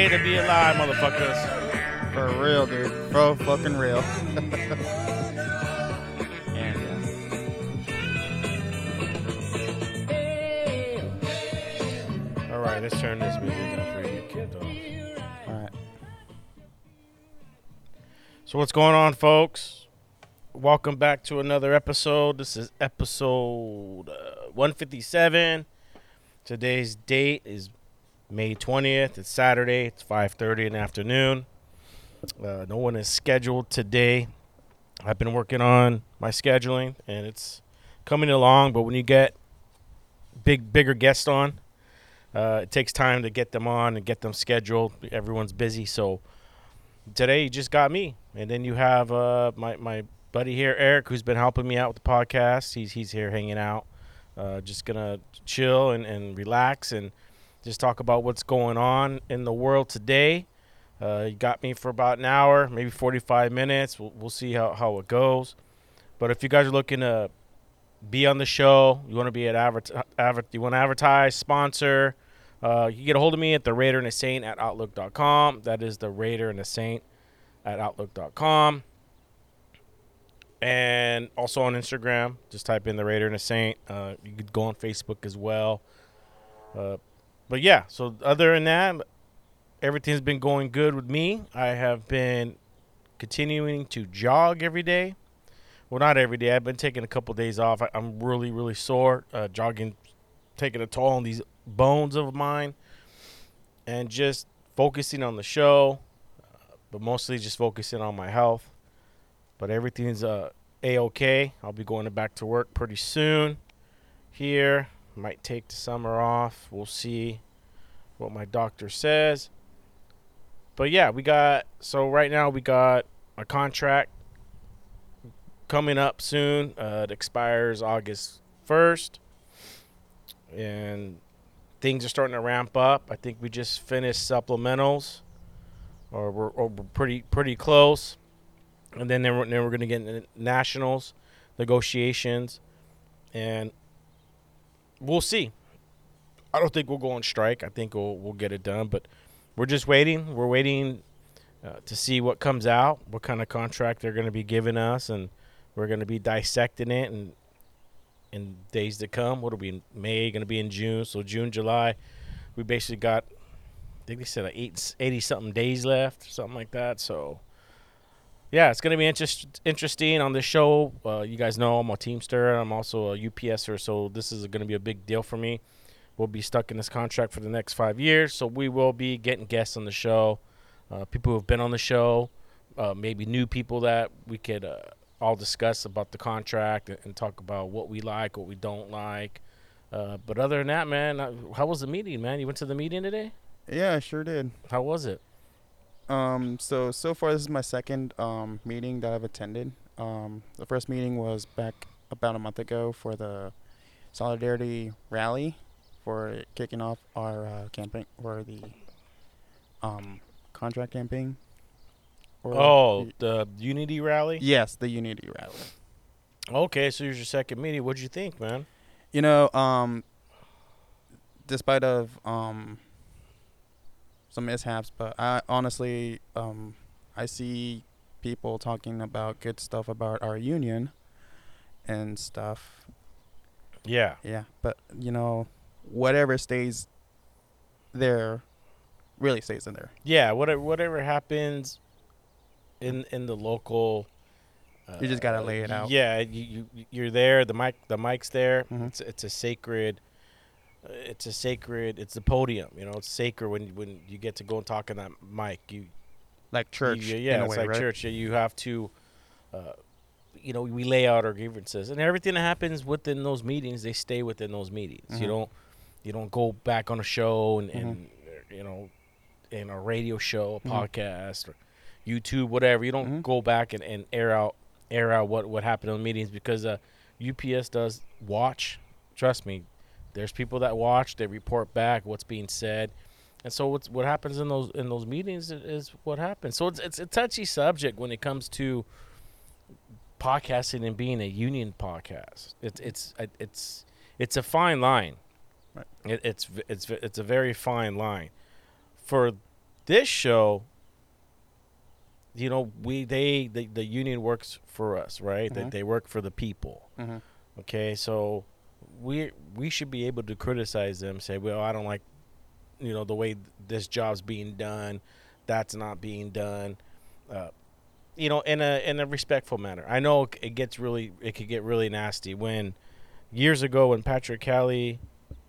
Beautiful day to be alive, motherfuckers. For real, dude. For fucking real. and All right, let's turn this music down for you, kid. yeah. All right. So what's going on, folks? Welcome back to another episode. This is episode uh, 157. Today's date is May 20th. It's Saturday. It's 5:30 in the afternoon. Uh, no one is scheduled today. I've been working on my scheduling, and it's coming along. But when you get big, bigger guests on, uh, it takes time to get them on and get them scheduled. Everyone's busy, so today you just got me, and then you have uh, my my buddy here, Eric, who's been helping me out with the podcast. He's he's here hanging out, uh, just gonna chill and, and relax and just talk about what's going on in the world today. Uh, you got me for about an hour, maybe 45 minutes. We'll, we'll see how, how it goes. But if you guys are looking to be on the show, you want to be at advert, advert you want to advertise, sponsor, uh, you get a hold of me at the Raider and the Saint at Outlook.com. That is the Raider and the Saint at Outlook.com. And also on Instagram, just type in the Raider and the Saint. Uh, you could go on Facebook as well. Uh, but yeah, so other than that, everything's been going good with me. I have been continuing to jog every day. Well, not every day. I've been taking a couple days off. I, I'm really, really sore. Uh, jogging, taking a toll on these bones of mine, and just focusing on the show, but mostly just focusing on my health. But everything's uh, a okay. I'll be going back to work pretty soon. Here, might take the summer off. We'll see what my doctor says. But yeah, we got so right now we got a contract coming up soon. Uh, it expires August first, and things are starting to ramp up. I think we just finished supplementals, or we're, or we're pretty pretty close, and then then we're, then we're gonna get into nationals negotiations, and we'll see. I don't think we'll go on strike. I think we'll we'll get it done, but we're just waiting. We're waiting uh, to see what comes out, what kind of contract they're going to be giving us, and we're going to be dissecting it and in days to come. What'll be in May? Going to be in June. So June, July, we basically got. I think they said like eight, 80 something days left, something like that. So yeah, it's going to be interest, interesting on this show. Uh, you guys know I'm a Teamster. I'm also a UPSer, so this is going to be a big deal for me. We'll be stuck in this contract for the next five years. So we will be getting guests on the show, uh, people who have been on the show, uh, maybe new people that we could uh, all discuss about the contract and, and talk about what we like, what we don't like. Uh, but other than that, man, uh, how was the meeting, man? You went to the meeting today? Yeah, I sure did. How was it? Um, so so far this is my second um meeting that I've attended. Um, the first meeting was back about a month ago for the solidarity rally for kicking off our uh, campaign or the um contract campaign. Oh, y- the Unity rally. yes, the Unity rally. Okay, so here's your second meeting. What'd you think, man? You know, um, despite of um, some mishaps, but I honestly, um, I see people talking about good stuff about our union and stuff. Yeah, Yeah, but you know, whatever stays there, really stays in there. yeah. Whatever, whatever happens in in the local. Uh, You just gotta lay it out. Yeah, you, you you're there. The mic, the mic's there. Mhm. It's it's a sacred. Uh, It's a sacred. It's the podium. You know, it's sacred when when you get to go and talk in that mic. You Like church, You, yeah, it's way, like right? church. You have to, uh, you know, we lay out our grievances, and everything that happens within those meetings, they stay within those meetings. You Mhm. don't, you don't go back on a show and, Mm-hmm. and you know, in a radio show, a Mhm. podcast, or YouTube, whatever. You don't Mhm. go back and, and air out air out what what happened in the meetings because uh, UPS does watch. Trust me, there's people that watch. They report back what's being said. And so what's what happens in those in those meetings is, what happens. So it's it's a touchy subject when it comes to podcasting and being a union podcast. It's it's it's it's a fine line. Right. It, it's it's it's a very fine line. For this show, you know, we they the, the union works for us, right? They, Mhm. they work for the people. hmm Okay, so we we should be able to criticize them, say, well, I don't like, you know, the way this job's being done, that's not being done, uh, you know, in a in a respectful manner. I know it- gets really it could get really nasty when years ago when Patrick Kelly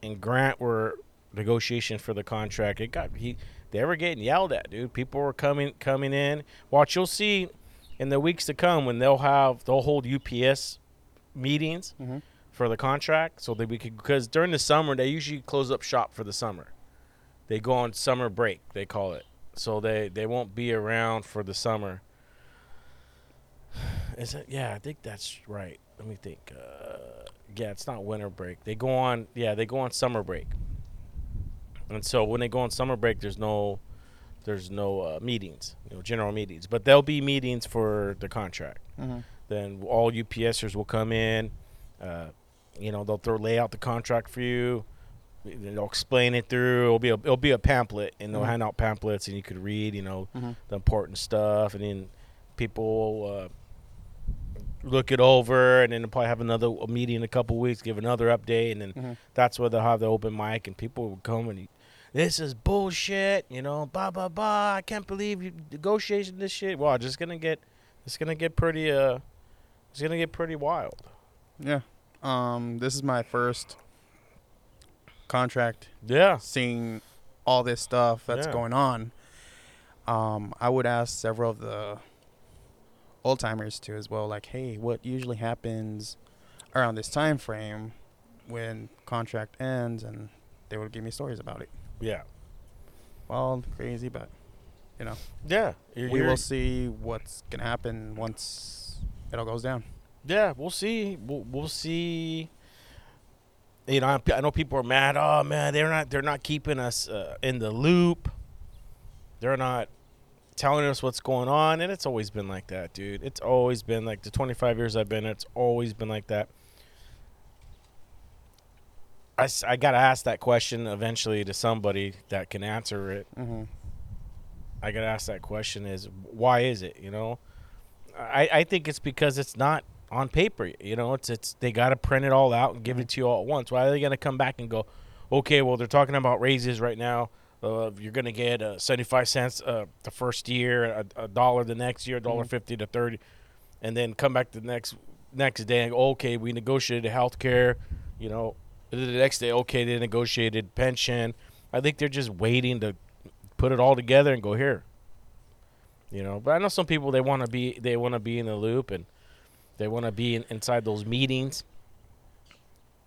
and Grant were negotiation for the contract, it got he they were getting yelled at, dude. People were coming coming in. Watch, you'll see in the weeks to come when they'll have they'll hold UPS meetings hmm for the contract so that we could because during the summer they usually close up shop for the summer. They go on summer break they call it. So they they won't be around for the summer. Is it yeah i think that's right. Let me think uh, yeah it's not winter break. They go on yeah they go on summer break. And so when they go on summer break there's no there's no uh, meetings you know general meetings. But there'll be meetings for the contract. Hmm then all UPSers will come in. Uh, you know, they'll throw lay out the contract for you. They'll explain it through. It'll be a it'll be a pamphlet, and they'll Mhm. hand out pamphlets, and you could read. You know, Mhm. the important stuff, and then people uh, look it over, and then probably have another meeting in a couple weeks, give another update, and then Mhm. that's where they'll have the open mic, and people will come and. This is bullshit, you know. Blah blah blah. I can't believe you negotiating this shit. Well, just gonna get, it's gonna get pretty uh, it's gonna get pretty wild. Yeah. Um, this is my first contract Yeah. seeing all this stuff that's Yeah. going on. Um, I would ask several of the old timers too as well, like, hey, what usually happens around this time frame when contract ends and they would give me stories about it. Yeah. Well, crazy, but you know. Yeah. You're- we you're- will see what's gonna happen once it all goes down. Yeah, we'll see. We'll, we'll see. You know, I, I know people are mad. Oh man, they're not. They're not keeping us uh, in the loop. They're not telling us what's going on, and it's always been like that, dude. It's always been like the 25 years I've been. It's always been like that. I, I gotta ask that question eventually to somebody that can answer it. Mm-hmm. I gotta ask that question is why is it? You know, I I think it's because it's not on paper. You know, it's it's they gotta print it all out and give it to you all at once. Why are they gonna come back and go, okay, well they're talking about raises right now. Uh, you're gonna get uh, 75 cents uh, the first year, a, a dollar the next year, a dollar Mhm. fifty to thirty, and then come back the next next day and go, okay, we negotiated health care. You know, The next day, okay, they negotiated pension. I think they're just waiting to put it all together and go here. You know, but I know some people they want to be they want to be in the loop and they want to be in, inside those meetings.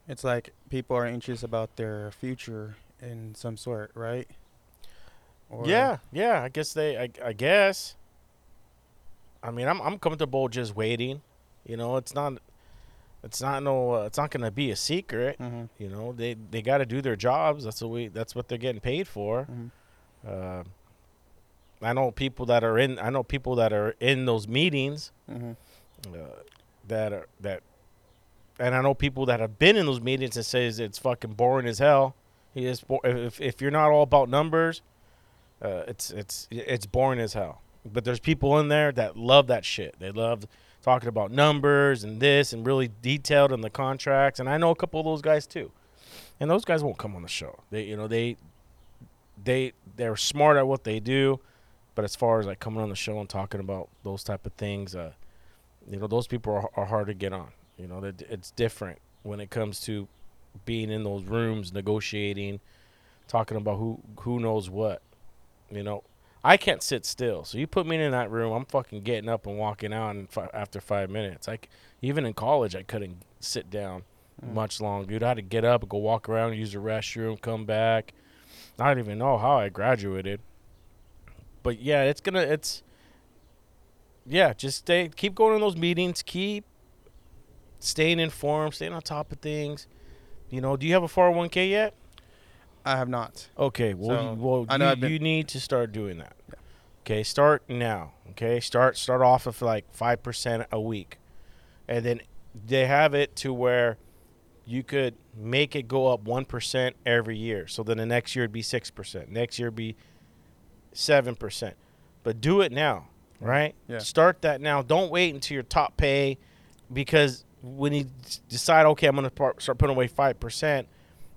It's like people are anxious about their future in some sort, right? Or- yeah, yeah. I guess they. I, I guess. I mean, I'm I'm comfortable just waiting. You know, it's not. It's not no. Uh, it's not gonna be a secret. Mhm. You know, they they got to do their jobs. That's what we. That's what they're getting paid for. Mhm. Uh, I know people that are in. I know people that are in those meetings. Mhm. Uh, that are that, and I know people that have been in those meetings and says it's fucking boring as hell. He is. bo- If if you're not all about numbers, uh, it's it's it's boring as hell. But there's people in there that love that shit. They love talking about numbers and this and really detailed in the contracts. And I know a couple of those guys too. And those guys won't come on the show. They you know they they they're smart at what they do. But as far as like coming on the show and talking about those type of things, uh, you know, those people are, are hard to get on. You know, that it's different when it comes to being in those rooms, negotiating, talking about who who knows what. You know, I can't sit still. So you put me in that room, I'm fucking getting up and walking out in fi- after five minutes. Like even in college, I couldn't sit down mm. much long, dude. I had to get up and go walk around, use the restroom, come back. I don't even know how I graduated. But yeah, it's gonna it's yeah, just stay keep going to those meetings, keep staying informed, staying on top of things. You know, do you have a 401k yet? I have not. Okay, well, So, you, well, I know you, been- you need to start doing that. Okay, start now. Okay, start start off with like five percent a week, and then they have it to where you could make it go up one percent every year. So then the next year it'd be six percent. Next year it'd be seven percent. But do it now, right? Yeah. Start that now. Don't wait until your top pay, because when you decide, okay, I'm gonna start putting away five percent,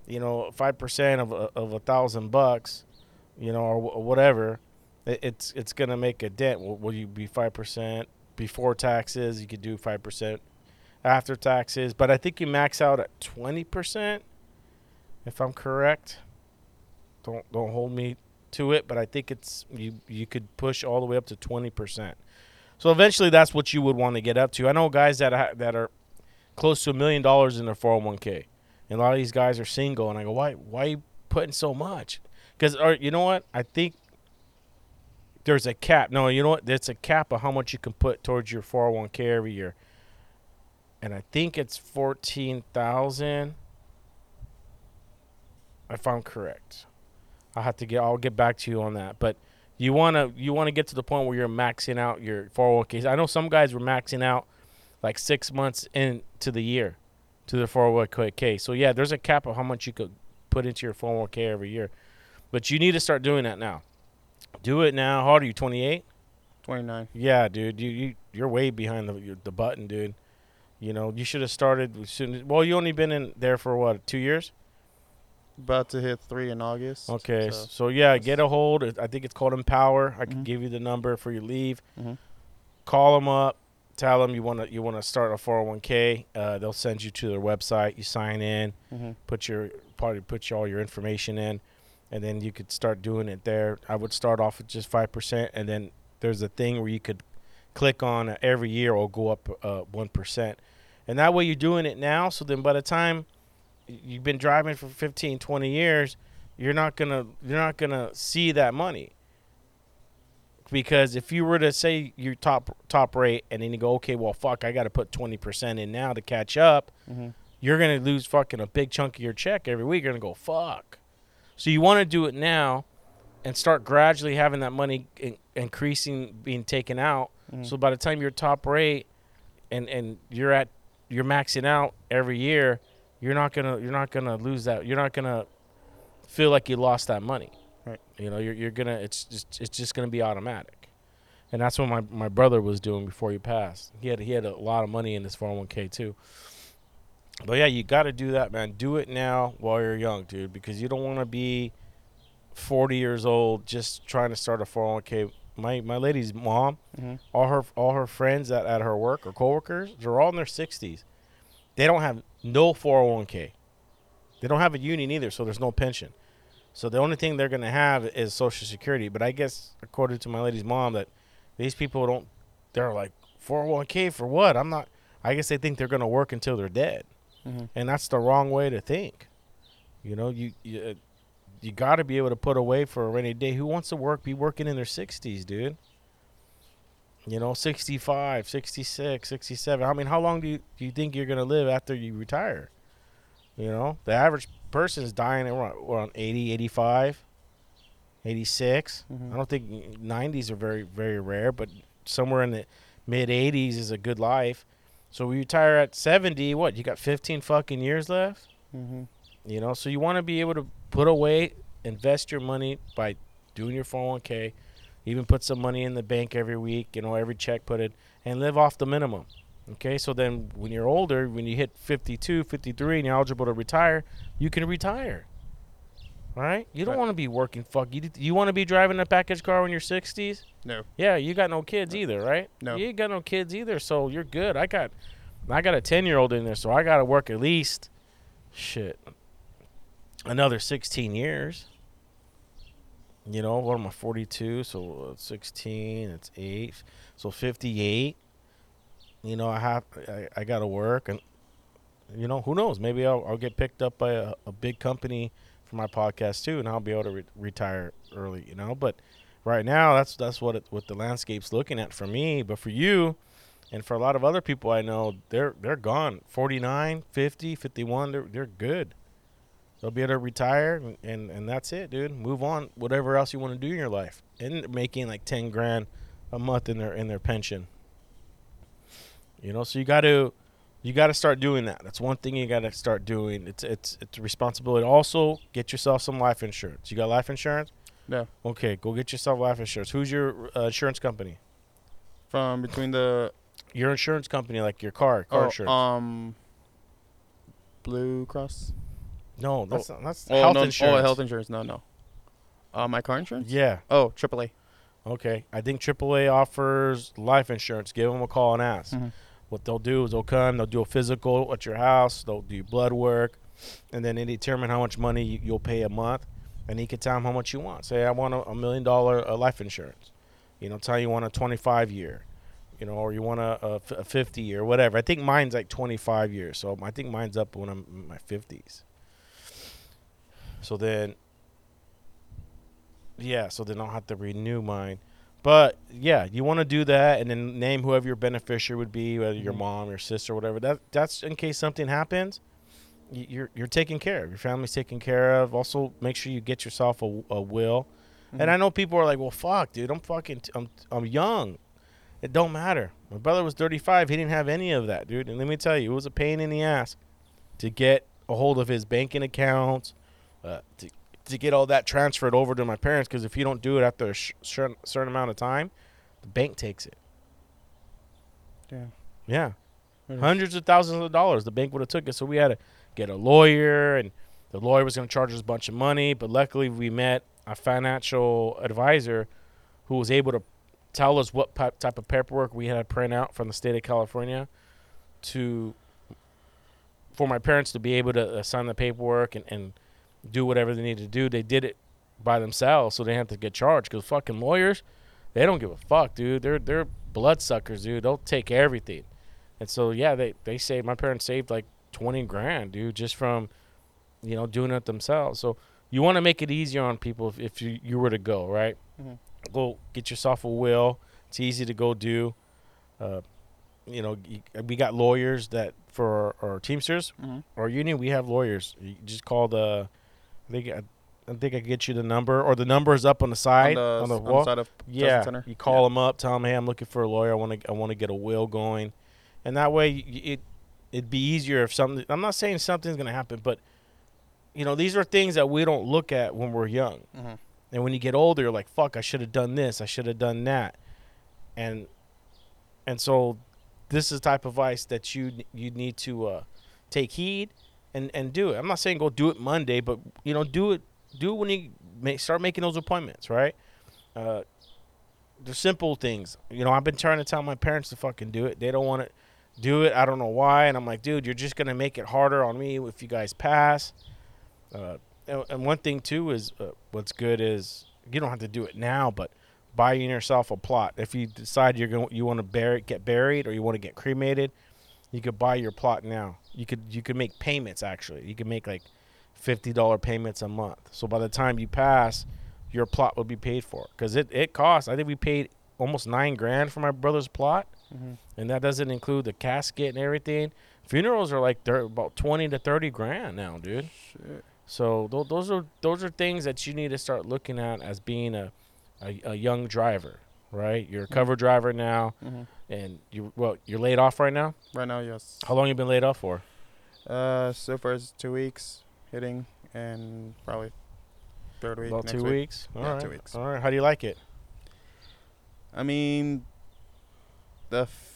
you know, five percent of a, of a thousand bucks, you know, or, or whatever, it, it's it's gonna make a dent. Will, will you be five percent before taxes? You could do five percent after taxes, but I think you max out at twenty percent, if I'm correct. Don't don't hold me to it, but I think it's you you could push all the way up to twenty percent. So eventually, that's what you would want to get up to. I know guys that ha- that are close to a million dollars in their 401k. And a lot of these guys are single, and I go, why, why you putting so much? Because, you know what? I think there's a cap. No, you know what? There's a cap of how much you can put towards your 401k every year. And I think it's 14,000 if I'm correct. I'll have to get I'll get back to you on that. But you want to you want to get to the point where you're maxing out your 401ks. I know some guys were maxing out like 6 months into the year to their 401k. So yeah, there's a cap of how much you could put into your 401k every year. But you need to start doing that now. Do it now. How old are you? 28? 29. Yeah, dude. You you you're way behind the the button, dude. You know, you should have started as soon as, well, you only been in there for what, 2 years? About to hit three in August. Okay. So, So, yeah, get a hold. I think it's called Empower. I can Mhm. give you the number for your leave. Mhm. Call them up. Tell them you want to you want to start a 401k. Uh, they'll send you to their website. You sign in, Mhm. put your probably put your, all your information in, and then you could start doing it there. I would start off with just five percent, and then there's a thing where you could click on uh, every year or go up uh, one and that way you're doing it now. So then by the time you've been driving for 15, 20 years, you're not gonna you're not gonna see that money. Because if you were to say your top top rate and then you go, okay, well fuck, I got to put twenty percent in now to catch up, Mhm. you're gonna lose fucking a big chunk of your check every week. You're gonna go fuck. So you want to do it now, and start gradually having that money in- increasing, being taken out. Mhm. So by the time you're top rate, and and you're at you're maxing out every year, you're not gonna you're not gonna lose that. You're not gonna feel like you lost that money. Right. You know, you're you're gonna it's just it's just gonna be automatic. And that's what my, my brother was doing before he passed. He had he had a lot of money in his 401k too. But yeah, you got to do that, man. Do it now while you're young, dude, because you don't want to be 40 years old just trying to start a 401k. My my lady's mom, Mhm. all her all her friends at, at her work or coworkers, they're all in their 60s. They don't have no 401k. They don't have a union either, so there's no pension. So the only thing they're gonna have is Social Security. But I guess according to my lady's mom, that these people don't. They're like 401k for what? I'm not. I guess they think they're gonna work until they're dead, Mhm. and that's the wrong way to think. You know, you you, uh, you got to be able to put away for a rainy day. Who wants to work? Be working in their 60s, dude. You know, 65, 66, 67. I mean, how long do you, do you think you're going to live after you retire? You know, the average person is dying around, around 80, 85, 86. Mhm. I don't think 90s are very, very rare, but somewhere in the mid 80s is a good life. So we retire at 70. What? You got 15 fucking years left? Mm-hmm. You know, so you want to be able to put away, invest your money by doing your 401k, even put some money in the bank every week, you know, every check put it, and live off the minimum. Okay, so then when you're older, when you hit 52, 53, and you're eligible to retire, you can retire. All right? You don't Right. want to be working fuck. You, you want to be driving a package car when you're 60s? No. Yeah, you got no kids either, right? No. You ain't got no kids either, so you're good. I got I got a 10-year-old in there, so I got to work at least shit another 16 years. You know, what am I 42? So uh, 16, it's 8. So 58. You know, I have I, I got to work and you know, who knows? Maybe I'll, I'll get picked up by a, a big company for my podcast too, and I'll be able to re- retire early. You know, but right now that's that's what it, what the landscape's looking at for me. But for you, and for a lot of other people I know, they're they're gone. 49, 50, 51, they're they're good. They'll be able to retire and, and, and that's it, dude. Move on, whatever else you want to do in your life. And making like ten grand a month in their in their pension. You know, so you got to you got to start doing that. That's one thing you got to start doing. It's it's it's a responsibility. Also, get yourself some life insurance. You got life insurance? No. Okay, go get yourself life insurance. Who's your uh, insurance company? From between the Your insurance company, like your car, car oh, insurance. um Blue Cross. No, that's not, that's Oh health no, insurance. Oh, health insurance. No, no. Uh, my car insurance. Yeah. Oh, AAA. Okay. I think AAA offers life insurance. Give them a call and ask. Mhm. What they'll do is they'll come, they'll do a physical at your house, they'll do blood work, and then they determine how much money you- you'll pay a month. And you can tell them how much you want. Say, I want a, a million dollar uh, life insurance. You know, tell you you want a 25 year, you know, or you want a 50 year, whatever. I think mine's like 25 years. So I think mine's up when I'm in my 50s. So then, yeah, so then I'll have to renew mine. But yeah, you want to do that, and then name whoever your beneficiary would be, whether your Mhm. mom, your sister, whatever. That that's in case something happens. You're you're taken care of. Your family's taken care of. Also, make sure you get yourself a, a will. And Mhm. I know people are like, "Well, fuck, dude, I'm fucking, t- I'm I'm young. It don't matter." My brother was 35. He didn't have any of that, dude. And let me tell you, it was a pain in the ass to get a hold of his banking accounts, uh, to to get all that transferred over to my parents. Because if you don't do it after a sh- certain amount of time, the bank takes it. Yeah, is- hundreds of thousands of dollars. The bank would have took it, so we had to get a lawyer, and the lawyer was going to charge us a bunch of money. But luckily, we met a financial advisor who was able to tell us what type of paperwork we had to print out from the state of California to for my parents to be able to uh, sign the paperwork and, and do whatever they needed to do. They did it by themselves, so they have to get charged. Because fucking lawyers, they don't give a fuck, dude. They're they're bloodsuckers, dude. They'll take everything. And so yeah, they they saved my parents saved like twenty grand, dude, just from you know doing it themselves. So you want to make it easier on people if, if you, you were to go right. Mhm. Go get yourself a will. It's easy to go do. Uh, you know, we got lawyers that for our, our Teamsters, Mhm. our union. We have lawyers. You just call the. I think I, I think I get you the number, or the number is up on the side on on the, the, on wall. the side of Justice Yeah, you call them up, tell them, "Hey, I'm looking for a lawyer. I want to, I want to get a will going," and that way it, it'd be easier if something. I'm not saying something's gonna happen, but you know, these are things that we don't look at when we're young, Mhm. and when you get older, you're like, "Fuck, I should have done this. I should have done that," and and so this is the type of advice that you you need to uh, take heed and and do it. I'm not saying go do it Monday, but you know, do it do it when you make, start making those appointments, right? Uh, the simple things. You know, I've been trying to tell my parents to fucking do it. They don't want to do it. I don't know why. And I'm like, dude, you're just gonna make it harder on me if you guys pass. Uh, and, and one thing too is uh, what's good is you don't have to do it now, but buying yourself a plot. If you decide you're going, you want to bury, get buried, or you want to get cremated, you could buy your plot now. You could you could make payments actually. You could make like fifty dollar payments a month. So by the time you pass, your plot will be paid for because it it costs. I think we paid almost nine grand for my brother's plot, Mhm. and that doesn't include the casket and everything. Funerals are like they're about twenty to thirty grand now, dude. Shit. So th- those are those are things that you need to start looking at as being a a, a young driver, right? You're a cover driver now, Mhm. and you well you're laid off right now. Right now, yes. How long you been laid off for? Uh, so far it's two weeks hitting, and probably third week About next two week. weeks. All Yeah, right. two weeks. All right. How do you like it? I mean, the f-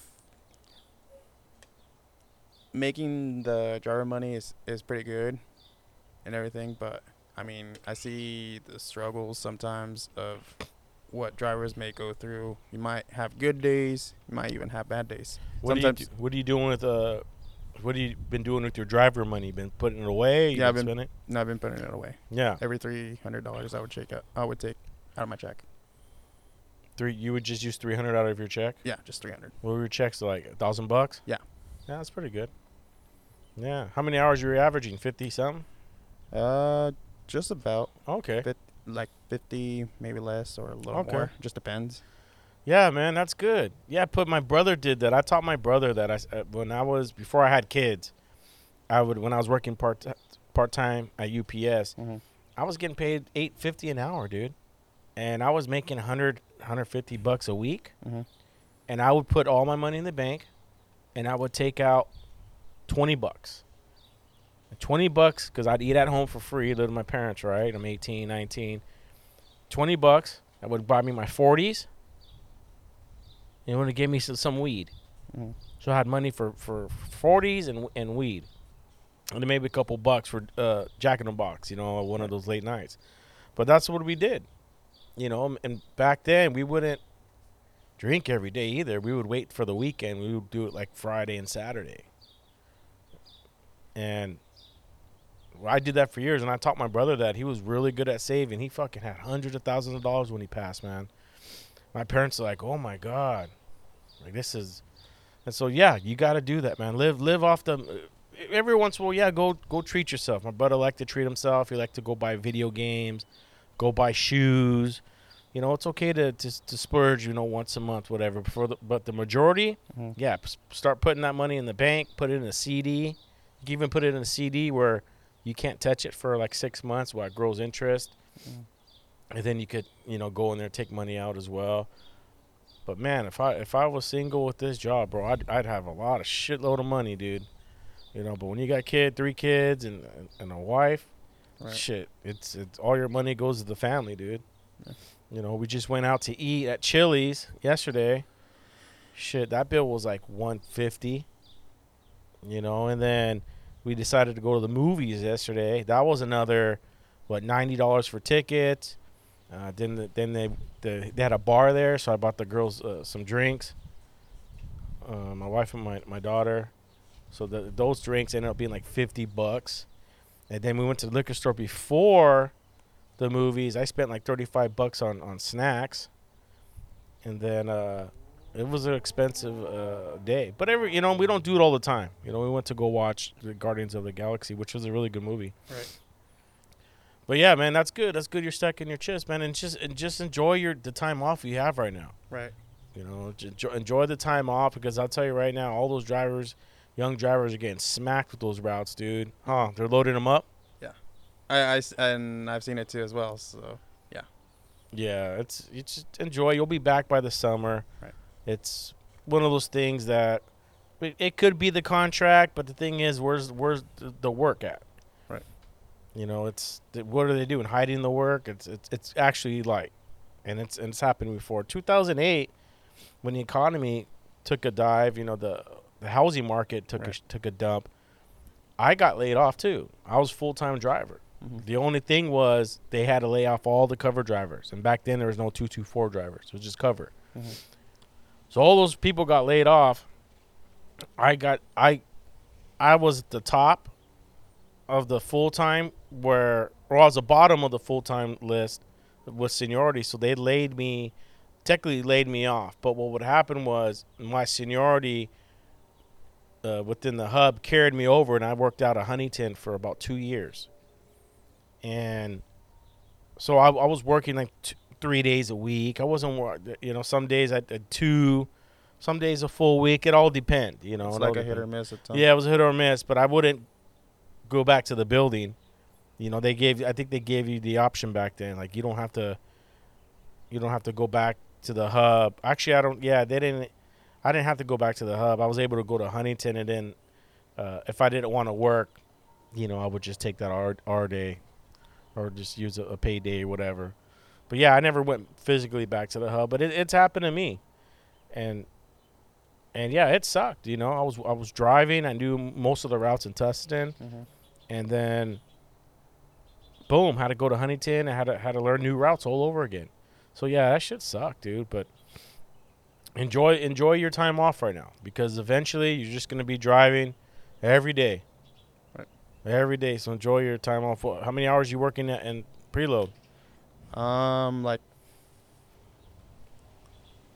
making the driver money is is pretty good, and everything. But I mean, I see the struggles sometimes of what drivers may go through. You might have good days, you might even have bad days. What are you do, What are you doing with uh? What have you been doing with your driver money? Been putting it away? You Yeah, I've been? And I've been putting it away. Yeah. Every three hundred dollars, I would take out. I would take out of my check. Three. You would just use three hundred out of your check. Yeah, just three hundred. What were your checks like? A thousand bucks? Yeah. Yeah, that's pretty good. Yeah. How many hours were you averaging? Fifty something. Uh, just about Okay. Fit- like fifty, maybe less or a little Okay. more. Just depends. Yeah, man, that's good. Yeah, but my brother did that. I taught my brother that I when I was before I had kids, I would when I was working part part time at UPS, Mhm. I was getting paid eight fifty an hour, dude, and I was making 100, 150 bucks a week, Mhm. and I would put all my money in the bank, and I would take out twenty bucks. Twenty bucks because I'd eat at home for free. Live with my parents, right? I'm 18, 19. Twenty bucks. That would buy me my forties. And it would give me some, some weed. Mhm. So I had money for for forties and and weed, and then maybe a couple bucks for uh, Jack in the Box, you know, one of those late nights. But that's what we did, you know. And back then we wouldn't drink every day either. We would wait for the weekend. We would do it like Friday and Saturday. And I did that for years, and I taught my brother that he was really good at saving. He fucking had hundreds of thousands of dollars when he passed, man. My parents are like, "Oh my god, like this is," and so yeah, you got to do that, man. Live, live off the. Every once in a while, yeah, go go treat yourself. My brother liked to treat himself. He liked to go buy video games, go buy shoes. You know, it's okay to to, to splurge. You know, once a month, whatever. Before the, but the majority, Mhm. yeah, p- start putting that money in the bank. Put it in a CD. You can even put it in a CD where you can't touch it for like six months while it grows interest. Mhm. And then you could, you know, go in there and take money out as well. But man, if I if I was single with this job, bro, I'd I'd have a lot of shitload of money, dude. You know, but when you got kid, three kids, and and a wife, Right. shit, it's it's all your money goes to the family, dude. Yeah. You know, we just went out to eat at Chili's yesterday. Shit, that bill was like one fifty. You know, and then we decided to go to the movies yesterday. That was another, what ninety dollars for tickets. Uh, then the, then they, the, they had a bar there, so I bought the girls uh, some drinks. Uh, my wife and my, my daughter. So the, those drinks ended up being like fifty bucks. And then we went to the liquor store before the movies. I spent like thirty five bucks on, on snacks. And then uh, it was an expensive uh, day. But every you know, we don't do it all the time. You know, we went to go watch the Guardians of the Galaxy, which was a really good movie. Right. But yeah, man, that's good. That's good. You're stacking your chips, man, and just and just enjoy your the time off you have right now. Right. You know, enjoy, enjoy the time off because I'll tell you right now, all those drivers, young drivers, are getting smacked with those routes, dude. Huh? They're loading them up. Yeah, I, I and I've seen it too as well. So yeah. Yeah, it's you just enjoy. You'll be back by the summer. Right. It's one of those things that it, could be the contract, but the thing is, where's where's the, work at? Right. You know, it's what are they doing? Hiding the work? It's it's it's actually like, and it's and it's happened before. 2008, when the economy took a dive, you know the the housing market took a Right. sh took a dump. I got laid off too. I was full time driver. Mhm. The only thing was they had to lay off all the cover drivers, and back then there was no two two four drivers. It was just cover. Mhm. So all those people got laid off. I got I, I was at the top, of the full time where, or I was the bottom of the full time list with seniority, so they laid me, technically laid me off. But what would happen was my seniority uh, within the hub carried me over, and I worked out at Huntington for about two years. And so I, I was working like three days a week. I wasn't, you know, some days I did two, some days a full week. It all depend, you know. It's like a hit or miss at times. Yeah, it was a hit or miss, but I wouldn't go back to the building. You know, they gave I think they gave you the option back then. Like you don't have to you don't have to go back to the hub. Actually, I don't yeah, they didn't I didn't have to go back to the hub. I was able to go to Huntington and then uh, if I didn't want to work, you know, I would just take that R, R day or just use a, a pay day or whatever. But yeah, I never went physically back to the hub, but it, it's happened to me. And and yeah, it sucked. You know, I was I was driving. I knew most of the routes in Tustin, Mhm. and then boom, had to go to Huntington. I had to had to learn new routes all over again. So yeah, that shit sucked, dude. But enjoy enjoy your time off right now because eventually you're just gonna be driving every day, Right. every day. So enjoy your time off. How many hours you working at in preload? Um, like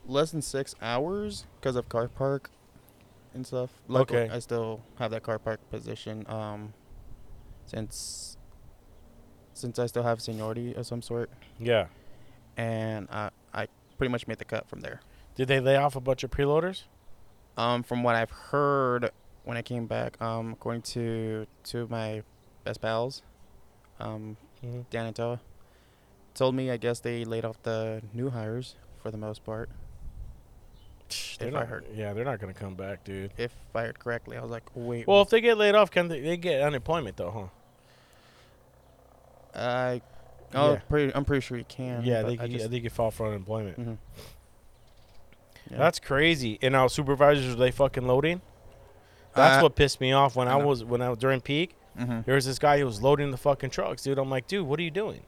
less than six hours because of car park and stuff. Luckily, Okay. I still have that car park position. Um, since since I still have seniority of some sort, Yeah. and I I pretty much made the cut from there. Did they lay off a bunch of preloaders? Um, from what I've heard when I came back, um, according to two of my best pals, um, Mm-hmm. Dan and Toa, told me I guess they laid off the new hires for the most part. They're If I not, heard. Yeah, they're not gonna come back, dude. If I heard correctly, I was like, wait. Well, if they get laid off, can they, they get unemployment though, huh? I, oh, Yeah. pretty, I'm pretty sure you can. yeah, they I can, just, they can file for unemployment. mhm. Yeah. That's crazy. And our supervisors they fucking loading. That's Uh, what pissed me off when I I, was when I was during peak. mhm. There was this guy who was loading the fucking trucks, dude. I'm like, dude, what are you doing?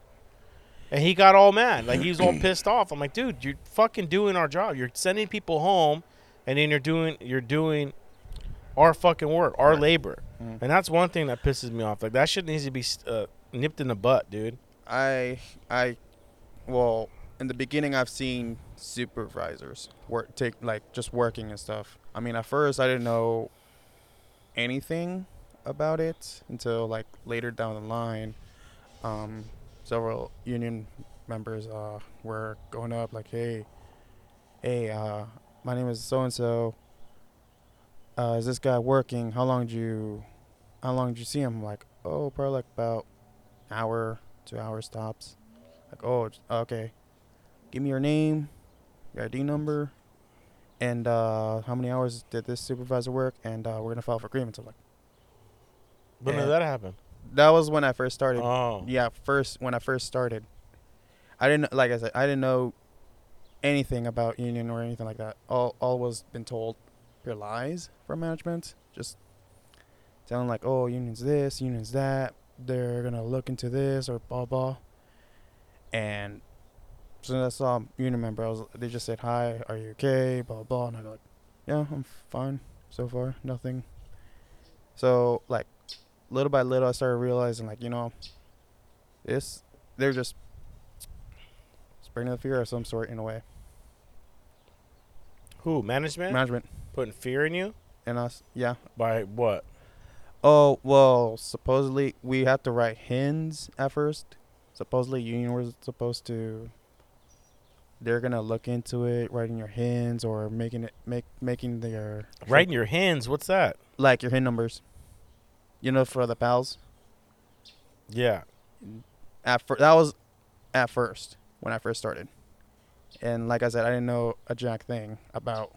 And he got all mad, like he was all pissed off. I'm like, dude, you're fucking doing our job. You're sending people home, and then you're doing you're doing our fucking work, our Right. labor. Mhm. And that's one thing that pisses me off. Like that shit needs to be uh, nipped in the butt, dude. I, I, well, in the beginning, I've seen supervisors work, take like just working and stuff. I mean, at first, I didn't know anything about it until like later down the line. Um, several union members uh, were going up like, "Hey, hey, uh, my name is so and so. Uh, is this guy working? How long did you, how long did you see him?" I'm like, "Oh, probably like about hour, two hour stops." Like, "Oh, okay. Give me your name, your ID number, and uh, how many hours did this supervisor work? And uh, we're gonna file for grievance." I'm like, When did that happen? "That was when I first started." Oh, Yeah, first when I first started, I didn't like I said I didn't know anything about union or anything like that. All all was been told pure lies from management, just telling like, oh, unions this, unions that. They're gonna look into this or blah blah. And as soon as I saw a union member, I was they just said hi, are you okay, blah blah, and I go like, yeah, I'm fine so far, nothing. So like, little by little, I started realizing like, you know, this they're just spreading the fear of some sort in a way. who management Management putting fear in you and us, yeah. by what? Oh well, supposedly we had to write hins at first. Supposedly union was supposed to. They're gonna look into it, writing your hins or making it make making their writing your hands. What's that? like your hin numbers. You know, for the pals. Yeah. At fir- that was at first when I first started, and like I said, I didn't know a jack thing about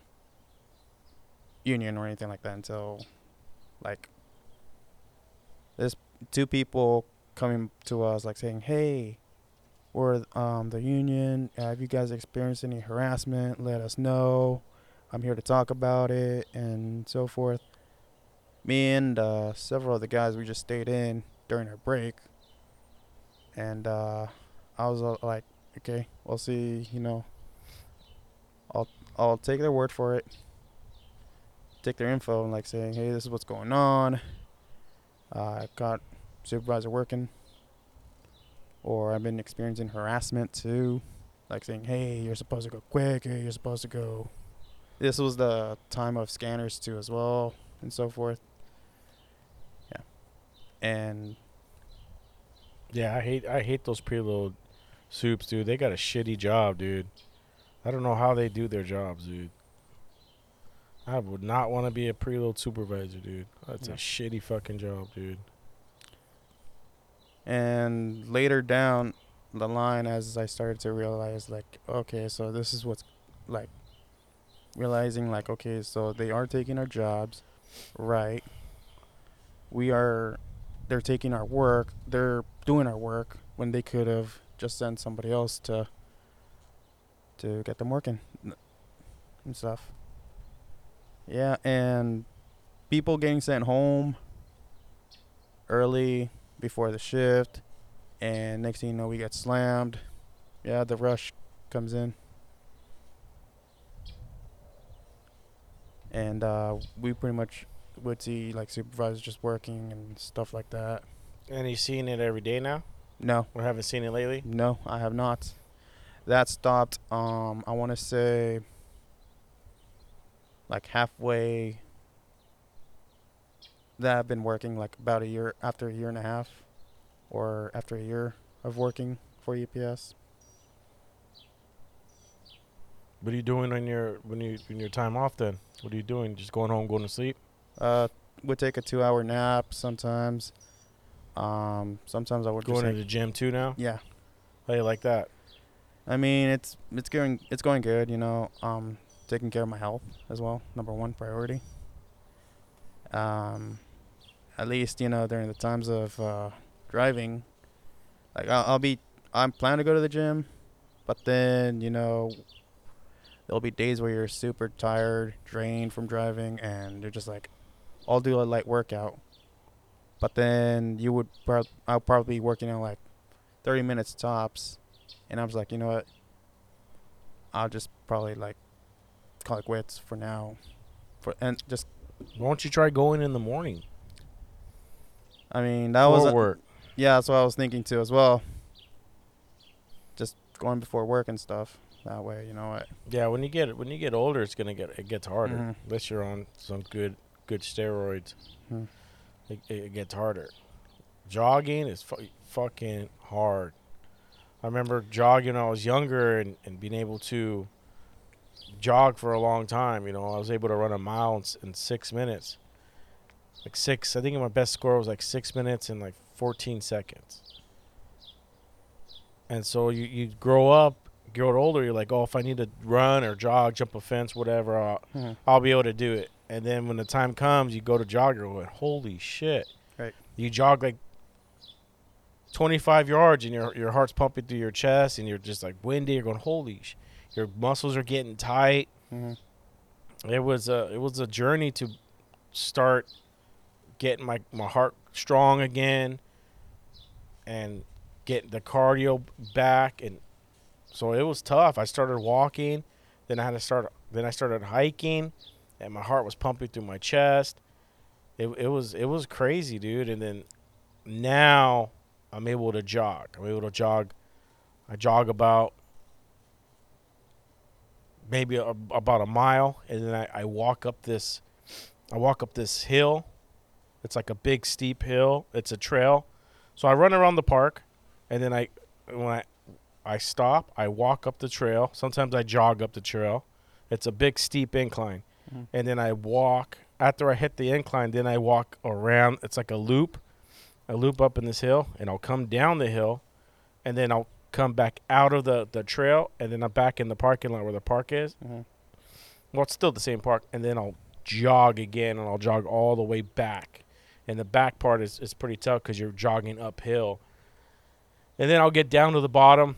union or anything like that until like there's two people coming to us like saying, "Hey, we're um the union. Have you guys experienced any harassment? Let us know. I'm here to talk about it and so forth." Me and uh, several of the guys we just stayed in during our break, and uh, I was uh, like, "Okay, we'll see. You know, I'll I'll take their word for it." Take their info and like saying, "Hey, this is what's going on." I got supervisor working. Or I've been experiencing harassment too, like saying, "Hey, you're supposed to go quicker. You're supposed to go." This was the time of scanners too, as well, and so forth. And Yeah, I hate I hate those preload soups, dude. They got a shitty job, dude. I don't know how they do their jobs, dude. I would not want to be a preload supervisor, dude. That's Yeah. a shitty fucking job, dude. and later down the line as i started to realize like okay so this is what's like realizing like okay so they are taking our jobs right we are they're taking our work they're doing our work when they could have just sent somebody else to to get them working and stuff yeah and people getting sent home early before the shift, and next thing you know, we get slammed. Yeah, the rush comes in, and uh, we pretty much would see like supervisors just working and stuff like that. And you seeing it every day now? No, Or haven't seen it lately? no, I have not. That stopped. Um, I want to say like halfway. That I've been working like about a year after a year and a half, or after a year of working for UPS. What are you doing on your when you in your time off then? What are you doing? Just going home, going to sleep? Uh, would take a two-hour nap sometimes. Um, sometimes I would just Going to the gym too now? yeah. How you like that? I mean, it's it's going it's going good. You know, um, taking care of my health as well. Number one priority. Um, at least you know during the times of uh, driving, like I'll, I'll be I'm planning to go to the gym, but then you know there'll be days where you're super tired, drained from driving, and you're just like, I'll do a light workout. But then you would prob- I'll probably be working on like 30 minutes tops, and I was like, you know what? I'll just probably like call it quits for now, for and just Why don't you try going in the morning? I mean that was a- work. yeah, that's what I was thinking too as well. Just going before work and stuff. That way, you know what? Yeah, when you get when you get older, it's gonna get it gets harder. Mhm. Unless you're on some good good steroids, Hmm. it, it gets harder. Jogging is fu- fucking hard. I remember jogging when I was younger and, and being able to jog for a long time. You know, I was able to run a mile in, in six minutes. Like six, I think my best score was like six minutes and like 14 seconds. And so you, you grow up, grow older, you're like, oh, if I need to run or jog, jump a fence, whatever, I'll, Mhm. I'll be able to do it. And then when the time comes, you go to jog, you're going, holy shit. Right. You jog like 25 yards and your, your heart's pumping through your chest and you're just like windy. You're going, holy sh-. Your muscles are getting tight. Mhm. It was a it was a journey to start getting my, my heart strong again and get the cardio back and so it was tough. I started walking, then I had to start then I started hiking and my heart was pumping through my chest. It it was it was crazy, dude. And then now I'm able to jog. I'm able to jog. I jog about maybe a, about a mile, and then I, I walk up this. I walk up this hill. It's like a big steep hill. It's a trail, so I run around the park, and then I when I I stop. I walk up the trail. Sometimes I jog up the trail. It's a big steep incline, Mhm. and then I walk. After I hit the incline, then I walk around. It's like a loop. a loop up in this hill, and I'll come down the hill, and then I'll come back out of the, the trail, and then I'm back in the parking lot where the park is. Mhm. Well, it's still the same park, and then I'll jog again, and I'll jog all the way back. And the back part is, is pretty tough because you're jogging uphill. And then I'll get down to the bottom.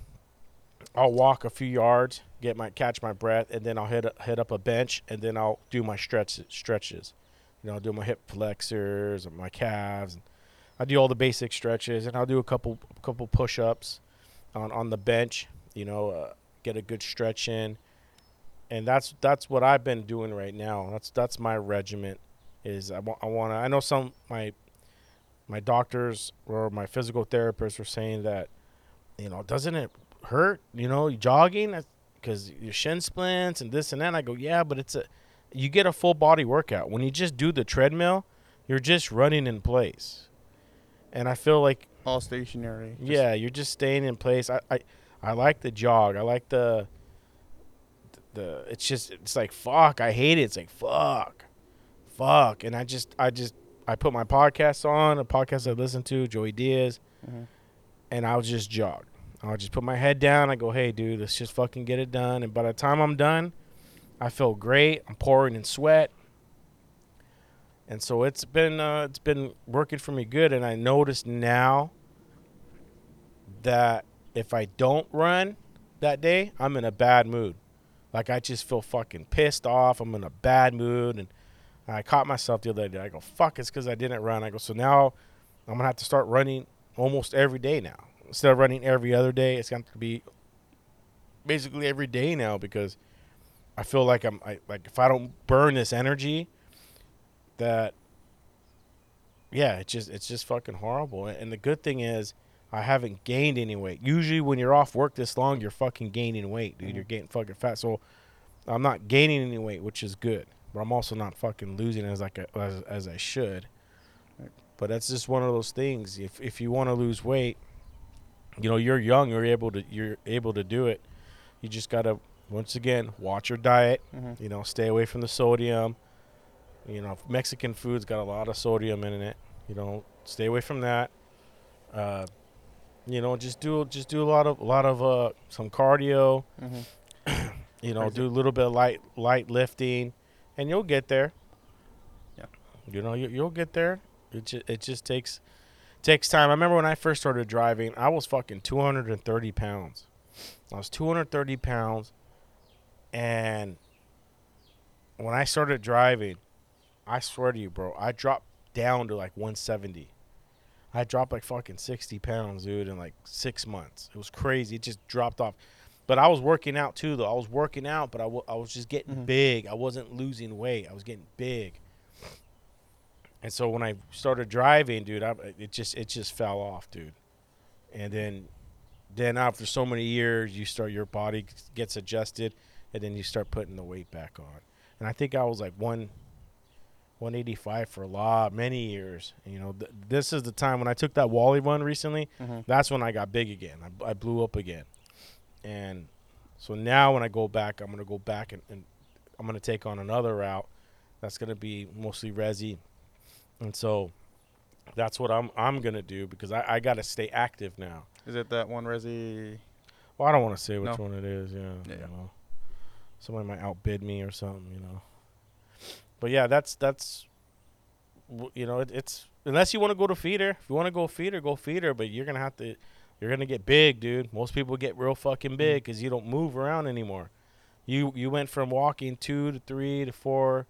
I'll walk a few yards, get my catch my breath, and then I'll hit hit up a bench, and then I'll do my stretch stretches. You know, I'll do my hip flexors and my calves. And I do all the basic stretches, and I'll do a couple couple push ups on on the bench. You know, uh, get a good stretch in, and that's that's what I've been doing right now. That's that's my regiment. Is I want I want to I know some my my doctors or my physical therapists were saying that, you know, doesn't it hurt? You know, jogging because your shin splints and this and that. I go, yeah, but it's a, you get a full body workout when you just do the treadmill. You're just running in place, and I feel like All stationary. yeah, you're just staying in place. I, I, I like the jog. I like the, the. It's just it's like fuck. I hate it. It's like fuck, fuck. And I just I just I put my podcast on a podcast I listen to Joey Diaz, Mhm. and I'll just jog. I'll just put my head down. I go, hey dude, let's just fucking get it done. And by the time I'm done, I feel great. I'm pouring in sweat. And so it's been uh, it's been working for me good, and I notice now that if I don't run that day, I'm in a bad mood. Like I just feel fucking pissed off. I'm in a bad mood, and I caught myself the other day. I go, "Fuck!" It's because I didn't run. I go, so now I'm gonna have to start running almost every day now. Instead of running every other day, it's going to be basically every day now because I feel like I'm I, like if I don't burn this energy, that yeah, it's just it's just fucking horrible. And the good thing is I haven't gained any weight. Usually when you're off work this long, you're fucking gaining weight, dude. Mm-hmm. You're getting fucking fat. So I'm not gaining any weight, which is good. But I'm also not fucking losing as like a, as, as I should. But that's just one of those things. If if you want to lose weight, you know you're young. You're able to you're able to do it. You just gotta once again watch your diet. Mhm. You know, stay away from the sodium. You know, Mexican food's got a lot of sodium in it. You know, stay away from that. Uh, you know, just do just do a lot of a lot of uh some cardio. Mhm. You know, Crazy. do a little bit of light light lifting, and you'll get there. Yeah. You know, you, you'll get there. It just it just takes takes time. I remember when I first started driving, I was fucking 230 pounds. I was 230 pounds, and when I started driving, I swear to you, bro, I dropped down to like 170. I dropped like fucking 60 pounds, dude, in like six months. It was crazy. It just dropped off. But I was working out too, though. I was working out, but I I was just getting Mhm. big. I wasn't losing weight. I was getting big. And so when I started driving, dude, I, it just it just fell off, dude. And then, then after so many years, you start your body gets adjusted, and then you start putting the weight back on. And I think I was like one, 185 for a lot, many years. You know, th- this is the time when I took that Wally run recently. Mhm. That's when I got big again. I, I blew up again. And so now when I go back, I'm gonna go back and, and I'm gonna take on another route. That's gonna be mostly resi. And so that's what I'm I'm gonna do because I, I gotta stay active now. Is it that one resi? Well, I don't want to say which No. one it is. Yeah, Yeah, you know. somebody might outbid me or something, you know. But yeah, that's that's, you know, it, it's unless you want to go to feeder. If you want to go feeder, go feeder. But you're gonna have to, you're gonna get big, dude. Most people get real fucking big mm. because you don't move around anymore. You you went from walking two to three to four,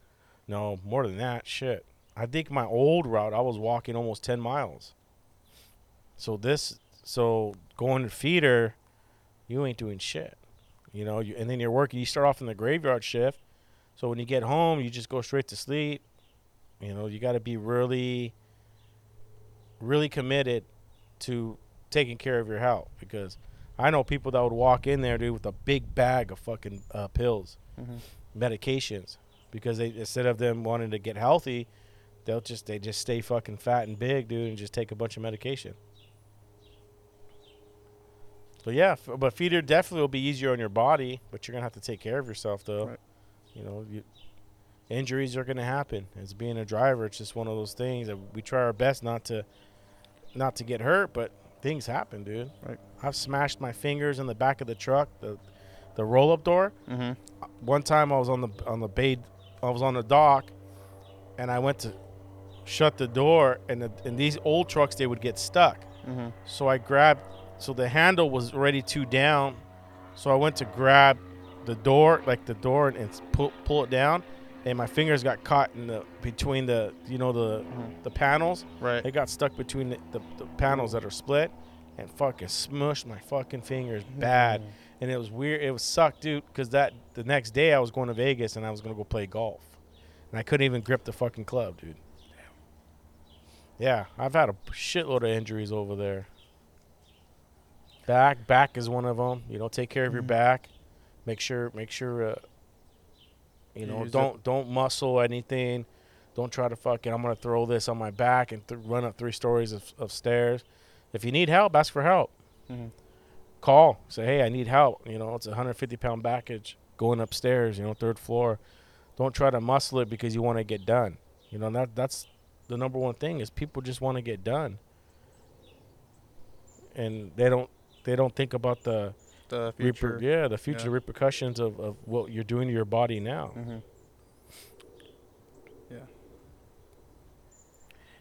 no more than that. Shit, I think my old route I was walking almost ten miles. So this, so going to feeder, you ain't doing shit. You know, you, and then you're working. You start off in the graveyard shift, so when you get home, you just go straight to sleep. You know, you got to be really, really committed to taking care of your health because I know people that would walk in there, dude, with a big bag of fucking uh, pills, Mhm. medications, because they instead of them wanting to get healthy, they'll just they just stay fucking fat and big, dude, and just take a bunch of medication. So yeah, f- but feeder definitely will be easier on your body, but you're gonna have to take care of yourself though. Right. You know, you, injuries are gonna happen. As being a driver, it's just one of those things that we try our best not to, not to get hurt, but things happen, dude. Right. I've smashed my fingers in the back of the truck, the, the roll up door. Mm-hmm. One time I was on the on the bay, I was on the dock, and I went to shut the door, and the, and these old trucks they would get stuck. Mhm. So I grabbed, so the handle was already two down. So I went to grab the door, like the door, and, and pull, pull it down. And my fingers got caught in the between the you know the Mhm. the panels. Right. They got stuck between the, the, the panels that are split, and fucking smushed my fucking fingers bad. And it was weird. It was sucked, dude. Because that the next day I was going to Vegas and I was gonna go play golf, and I couldn't even grip the fucking club, dude. Yeah, I've had a shitload of injuries over there. Back, back is one of them. You know, take care of your Mhm. back. Make sure, make sure. Uh, you know, use don't don't muscle anything. Don't try to fucking. I'm gonna throw this on my back and th- run up three stories of, of stairs. If you need help, ask for help. Mhm. Call. Say, hey, I need help. You know, it's a 150 pound package going upstairs. You know, third floor. Don't try to muscle it because you want to get done. You know, that that's the number one thing is people just want to get done, and they don't they don't think about the The reper- future. yeah the future yeah. repercussions of, of what you're doing to your body now. hmm Yeah.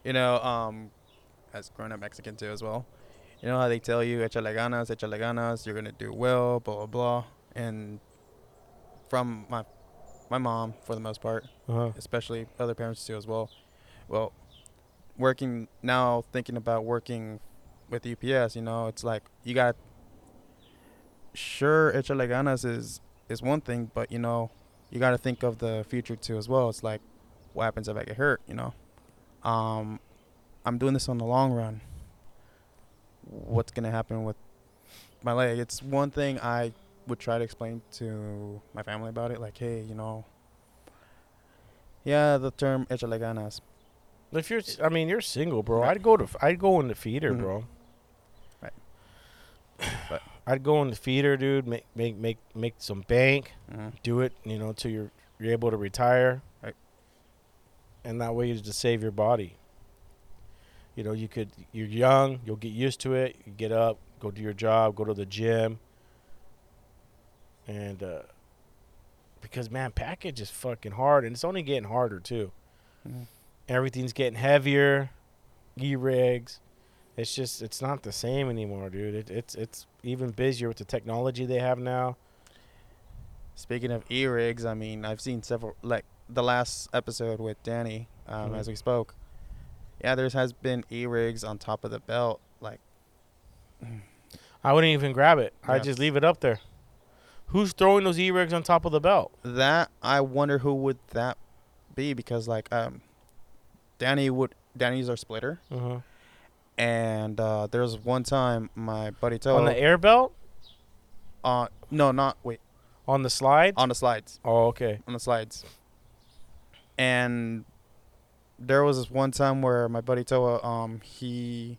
You know, um, as grown up Mexican too as well. You know how they tell you échale ganas, échale ganas, you're gonna do well, blah blah blah, and from my my mom for the most part, Uh-huh. especially other parents too as well. Well, working now, thinking about working with UPS, you know, it's like you got. Sure, ganas is is one thing, but you know, you got to think of the future too as well. It's like, what happens if I get hurt? You know, um, I'm doing this on the long run. What's gonna happen with my leg? It's one thing I would try to explain to my family about it. Like, hey, you know, yeah, the term ganas. If you're, I mean, you're single, bro. Right. I'd go to, I'd go in the feeder, Mhm. bro. Right. But- I'd go in the feeder, dude. Make, make, make, make some bank. Mm-hmm. Do it, you know, till you're you're able to retire. Right. And that way, you just save your body. You know, you could. You're young. You'll get used to it. You get up, go do your job, go to the gym. And uh, because man, package is fucking hard, and it's only getting harder too. Mhm. Everything's getting heavier. E rigs. It's just it's not the same anymore, dude. It, it's it's even busier with the technology they have now. Speaking of e rigs, I mean, I've seen several, like the last episode with Danny, um, Mhm. as we spoke. Yeah, there has been e rigs on top of the belt, like I wouldn't even grab it. I Yeah. just leave it up there. Who's throwing those e rigs on top of the belt? that. I wonder who would that be because, like, um, Danny would Danny's our splitter, Uh-huh. and uh, there was one time my buddy told On the air belt? uh, no, not wait On the slides. on the slides. oh, okay. on the slides. And there was this one time where my buddy Toa, um, he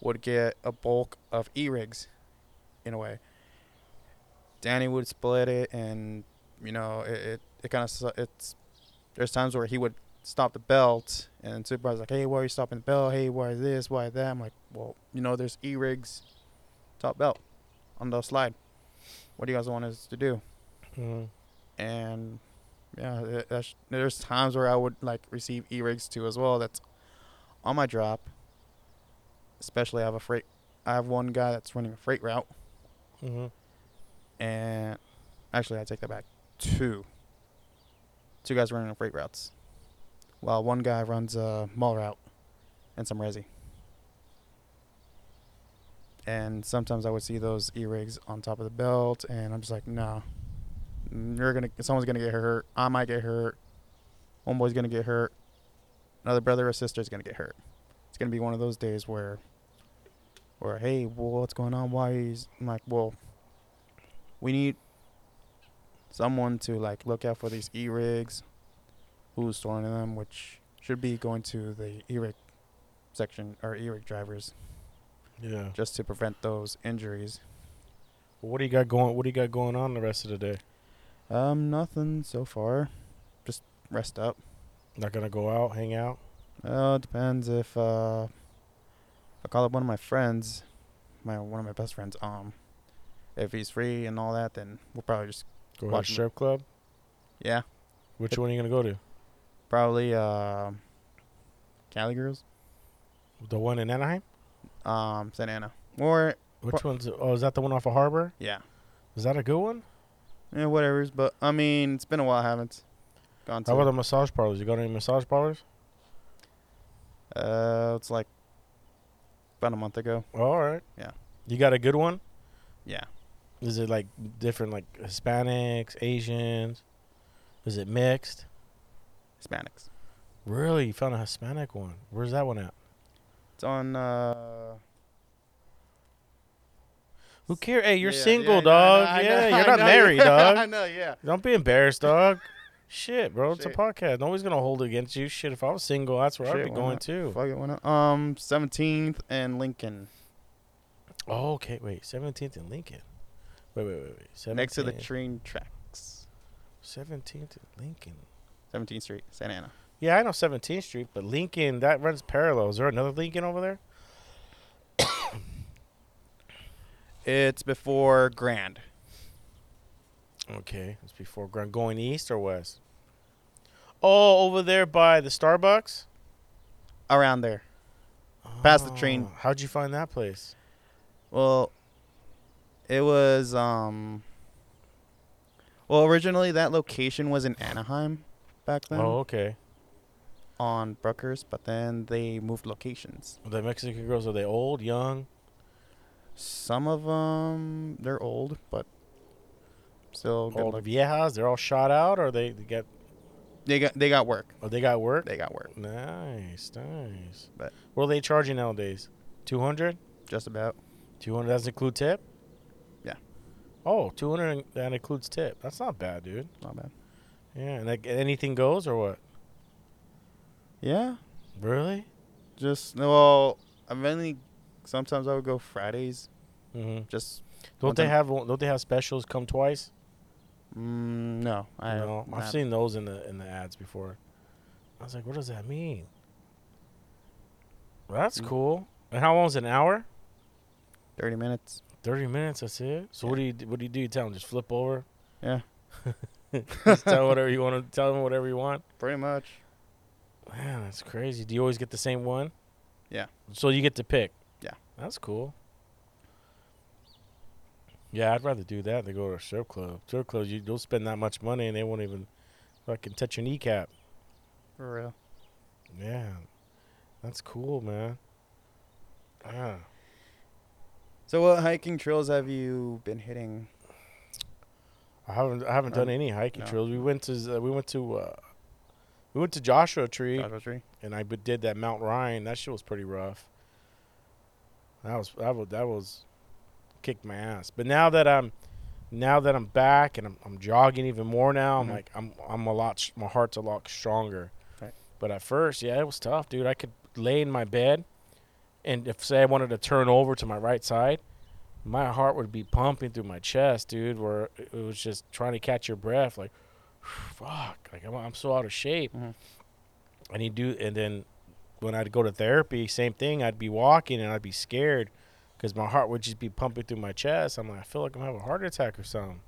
would get a bulk of e rigs, in a way. Danny would split it, and you know, it it, it kind of it's. There's times where he would stop the belt, and supervisor's like, "Hey, why are you stopping the belt? Hey, why this? Why that?" I'm like, "Well, you know, there's e rigs, top belt, on the slide. What do you guys want us to do?" Mhm. and yeah, there's times where I would like receive e-rigs too as well. That's on my drop. Especially, I have a freight. I have one guy that's running a freight route, Mhm. and actually, I take that back. Two. Two guys running freight routes, while one guy runs a mall route and some resi. And sometimes I would see those e-rigs on top of the belt, and I'm just like, no, mm, you're gonna, someone's gonna get hurt. I might get hurt. One boy's gonna get hurt. Another brother or sister's gonna get hurt. It's gonna be one of those days where, where hey, well, what's going on? Why is I'm like, well, we need someone to like look out for these Who's storing them? Which should be going to the e-rig section or e-rig drivers Yeah. just to prevent those injuries. What do you got going? What do you got going on the rest of the day? Um, nothing so far. Just rest up. Not gonna go out, hang out. Uh, it depends if uh, I call up one of my friends, my one of my best friends. Um, if he's free and all that, then we'll probably just Go Watch strip club. yeah, Which one are you gonna go to? Probably uh, Cali girls, The one in Anaheim. um, Santa Ana, or Which one's? Oh, is that the one off of Harbor? yeah, Is that a good one? yeah, whatever's. But I mean, it's been a while. I haven't gone to. How about the massage parlors? You go to any massage parlors? uh, it's like about a month ago. Oh, all right. Yeah. You got a good one? Yeah, Is it like different, like Hispanics, Asians? Is it mixed? Hispanics. Really, you found a Hispanic one? Where's that one at? It's on. Uh, Who cares? Hey, you're yeah, single, yeah, dog. I know, I yeah, know, you're not know, married, yeah, dog. I know. Yeah. Don't be embarrassed, dog. Shit, bro. It's a podcast. Nobody's gonna hold it against you. Shit, if I was single, that's where I'd be going not? too. Fuck it, why not? Um, 17th and Lincoln, Oh, okay. Wait, 17th and Lincoln. Wait, wait, wait, wait. 17th, next to the train tracks. 17th and Lincoln. 17th Street, Santa Ana. Yeah, I know 17th Street, but Lincoln that runs parallel. Is there another Lincoln over there? It's before Grand. Okay, it's before Grand. Going east or west? Oh, over there by the Starbucks. Around there. Past the train. Oh, How'd you find that place? Well, it was um. Well, originally that location was in Anaheim, back then Oh, okay. on Brookhurst, but then they moved locations. The Mexican girls are they old, young? Some of them they're old, but still good. Old look- viejas? They're all shot out, or they, they got They got they got work. or they got work? They got work. Nice, nice. But- what are they charging nowadays? 200? Just about. 200 doesn't include tip? Yeah. Oh, 200 that includes tip. That's not bad, dude. Not bad. Yeah, and like, anything goes or what? Yeah. Really? Just well, I mainly sometimes I would go Fridays. Mm-hmm. Just Don't they time- have don't they have specials come twice? mm, no, I no, I've seen those in the in the ads before. I was like, what does that mean? Well, that's Mm. cool. And how long is an hour? thirty minutes. Thirty minutes. That's it. So what do you what do you do? You tell them just flip over. Yeah, just tell whatever you want to tell them whatever you want. pretty much. Man, that's crazy. Do you always get the same one? Yeah. So you get to pick. Yeah. That's cool. Yeah, I'd rather do that than go to a strip club. Strip clubs, you don't spend that much money and they won't even fucking touch your kneecap. For real. Yeah, that's cool, man. Yeah. So, what hiking trails have you been hitting? I haven't I haven't done any hiking no. trails. We went to uh, we went to uh, we went to Joshua Tree Joshua Tree. and I did that Mount Ryan. That shit was pretty rough. That was that was that was kicked my ass. But now that I'm now that I'm back and I'm, I'm jogging even more now, I'm Mhm. like I'm I'm a lot my heart's a lot stronger. Right. But at first, yeah, it was tough, dude. I could lay in my bed, and if say I wanted to turn over to my right side, my heart would be pumping through my chest, dude. Where it was just trying to catch your breath, like, fuck, like I'm, I'm so out of shape. Mhm. And you do, and then when I'd go to therapy, same thing. I'd be walking and I'd be scared because my heart would just be pumping through my chest. I'm like, I feel like I'm having a heart attack or something.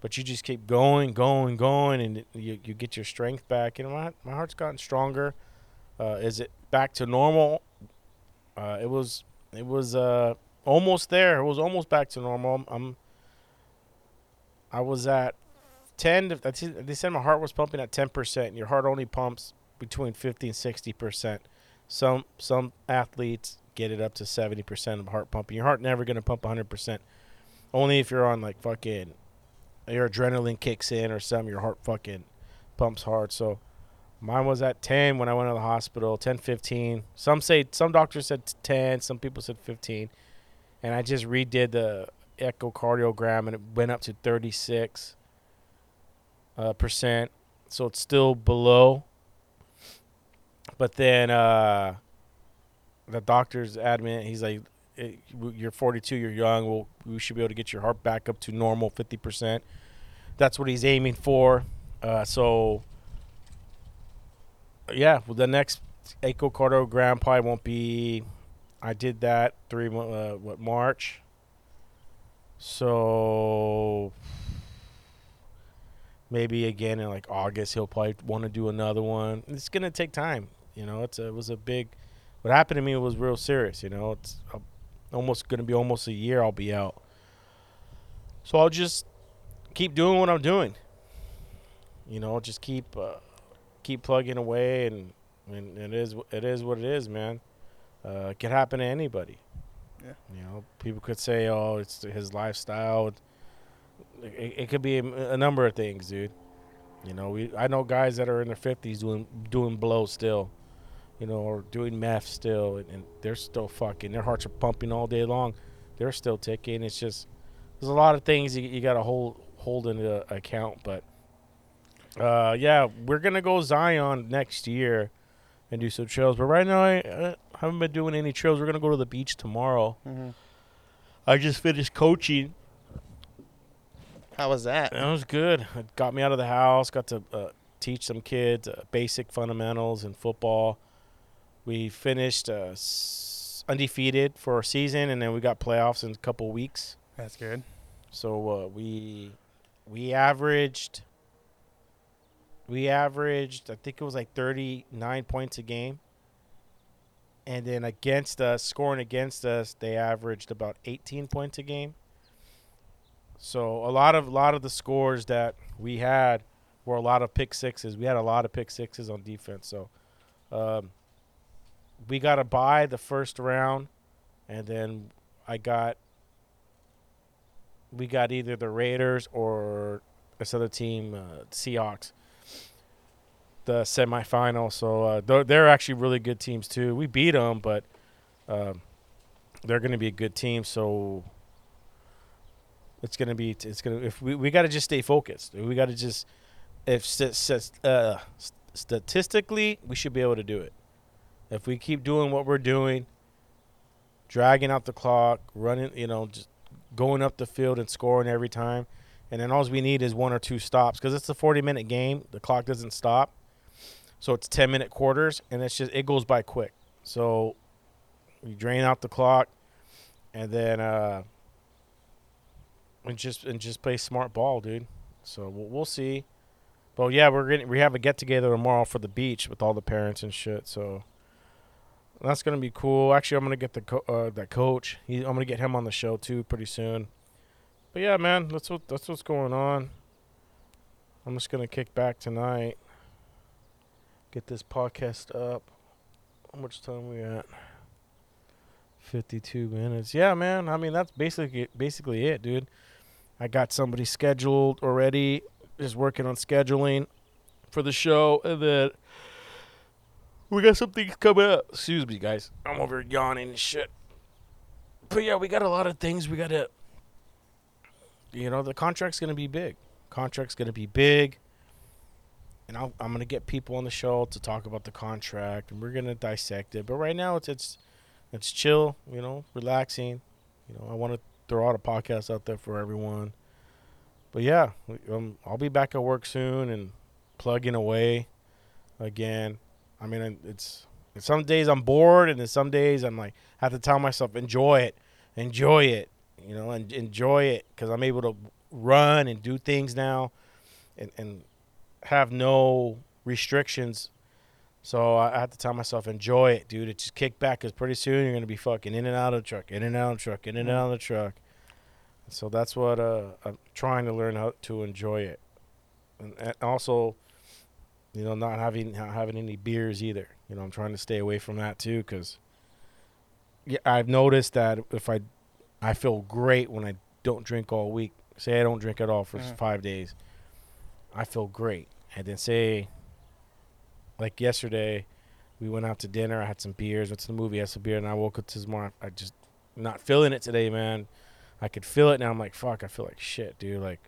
But you just keep going, going, going, and you, you get your strength back. And my my heart's gotten stronger. Uh, is it back to normal? Uh, it was it was uh, almost there. It was almost back to normal. I'm I was at ten. to- They said my heart was pumping at ten percent. And Your heart only pumps between fifty and sixty percent. Some some athletes get it up to seventy percent of heart pumping. Your heart never gonna pump hundred percent. Only if you're on like fucking your adrenaline kicks in or something. Your heart fucking pumps hard. So mine was at ten when I went to the hospital. 10, 15. Some say some doctors said ten. Some people said fifteen. And I just redid the echocardiogram and it went up to thirty six uh, percent. So it's still below. But then uh, the doctor's adamant. He's like, "Eh, "You're 42. You're young. Well, we should be able to get your heart back up to normal, 50 percent." That's what he's aiming for. Uh, so, yeah, well, the next echocardiogram probably won't be. I did that three uh, what March. So maybe again in like August he'll probably want to do another one. It's gonna take time, you know. It's a, it was a big. What happened to me was real serious, you know. It's uh, almost gonna be almost a year I'll be out. So I'll just keep doing what I'm doing. You know, just keep uh, keep plugging away, and, and it is it is what it is, man. Uh, it can happen to anybody. Yeah. You know, people could say, "Oh, it's his lifestyle." It, it could be a, a number of things, dude. You know, we I know guys that are in their fifties doing doing blow still. you know, or doing meth still, and, and they're still fucking. Their hearts are pumping all day long. They're still ticking. It's just there's a lot of things you, you got to hold hold into account, but uh, yeah, we're gonna go Zion next year and do some trails. But right now, I uh, haven't been doing any trails. We're gonna go to the beach tomorrow. Mhm. I just finished coaching. How was that? That was good. It got me out of the house. Got to uh, teach some kids uh, basic fundamentals in football. We finished uh, undefeated for our season, and then we got playoffs in a couple weeks. That's good. So uh, we we averaged we averaged I think it was like 39 points a game. And then against us, scoring against us, they averaged about 18 points a game. So a lot of a lot of the scores that we had were a lot of pick sixes. We had a lot of pick sixes on defense. So um, we got to buy the first round, and then I got we got either the Raiders or this other team, uh, Seahawks, the semifinal. So uh, they're, actually really good teams too. We beat them, but um, they're going to be a good team. So it's going to be it's going to if we we got to just stay focused. We got to just if uh, statistically we should be able to do it. If we keep doing what we're doing, dragging out the clock, running, you know, just going up the field and scoring every time. And then all we need is one or two stops because it's a 40 minute game. The clock doesn't stop. So it's 10 minute quarters and it's just, it goes by quick. So you drain out the clock and then, uh, and just, and just play smart ball, dude. So we'll, we'll see. But yeah, we're getting, we have a get together tomorrow for the beach with all the parents and shit. So that's gonna be cool. Actually, I'm gonna get the co- uh, that coach. He, I'm gonna get him on the show too pretty soon. But yeah, man, that's what that's what's going on. I'm just gonna kick back tonight. Get this podcast up. How much time we at? 52 minutes. Yeah, man. I mean, that's basically basically it, dude. I got somebody scheduled already. Just working on scheduling for the show, and then we got some things coming up. Excuse me, guys. I'm over yawning and shit. But yeah, we got a lot of things we got to. You know, the contract's gonna be big. Contract's gonna be big. And I'll, I'm gonna get people on the show to talk about the contract, and we're gonna dissect it. But right now, it's it's it's chill. You know, relaxing. You know, I want to throw out a podcast out there for everyone. But yeah, um, I'll be back at work soon and plugging away again. I mean, it's some days I'm bored, and then some days I'm like have to tell myself enjoy it, enjoy it, you know, and enjoy it because I'm able to run and do things now, and and have no restrictions. So I have to tell myself enjoy it, dude. It just kick back because pretty soon you're gonna be fucking in and out of the truck, in and out of the truck, in and out of the truck. So that's what uh, I'm trying to learn how to enjoy it, and, and also you know, not having not having any beers either. You know, I'm trying to stay away from that too because yeah, I've noticed that if I I feel great when I don't drink all week. Say I don't drink at all for Mhm. five days, I feel great. And then say, like yesterday, we went out to dinner. I had some beers, went to the movie, had some beer, and I woke up this morning. I just not feeling it today, man. I could feel it now. I'm like, fuck. I feel like shit, dude. Like,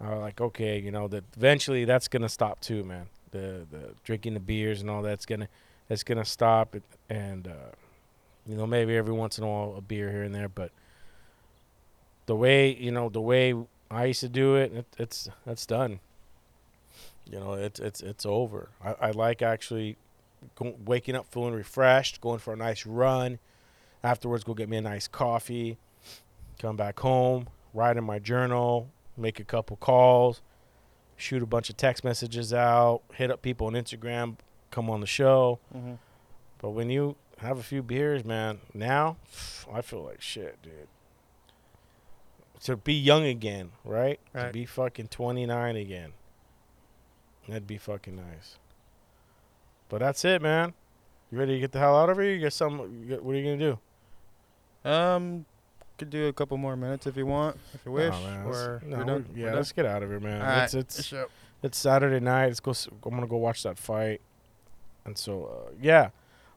I was like, okay, you know, that eventually that's gonna stop too, man. The the drinking the beers and all that's gonna that's gonna stop, and uh, you know, maybe every once in a while a beer here and there, but the way you know the way I used to do it, it it's that's done. You know, it's it's it's over. I, I like actually go, waking up feeling refreshed, going for a nice run. Afterwards, go get me a nice coffee. Come back home, write in my journal, make a couple calls, shoot a bunch of text messages out, hit up people on Instagram, come on the show. Mm-hmm. But when you have a few beers, man, now I feel like shit, dude. To be young again, right? To be fucking 29 again. That'd be fucking nice. But that's it, man. You ready to get the hell out of here? You got some? What are you gonna do? Um, could do a couple more minutes if you want, if you wish, Nah, man, or no, we're yeah, We're let's get out of here, man. All right. It's it's it's Saturday night. Let's go. I'm gonna go watch that fight. And so, uh, yeah,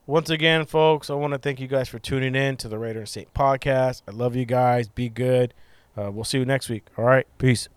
once again, folks, I want to thank you guys for tuning in to the Raider and Saint podcast. I love you guys. Be good. Uh, we'll see you next week. All right. Peace.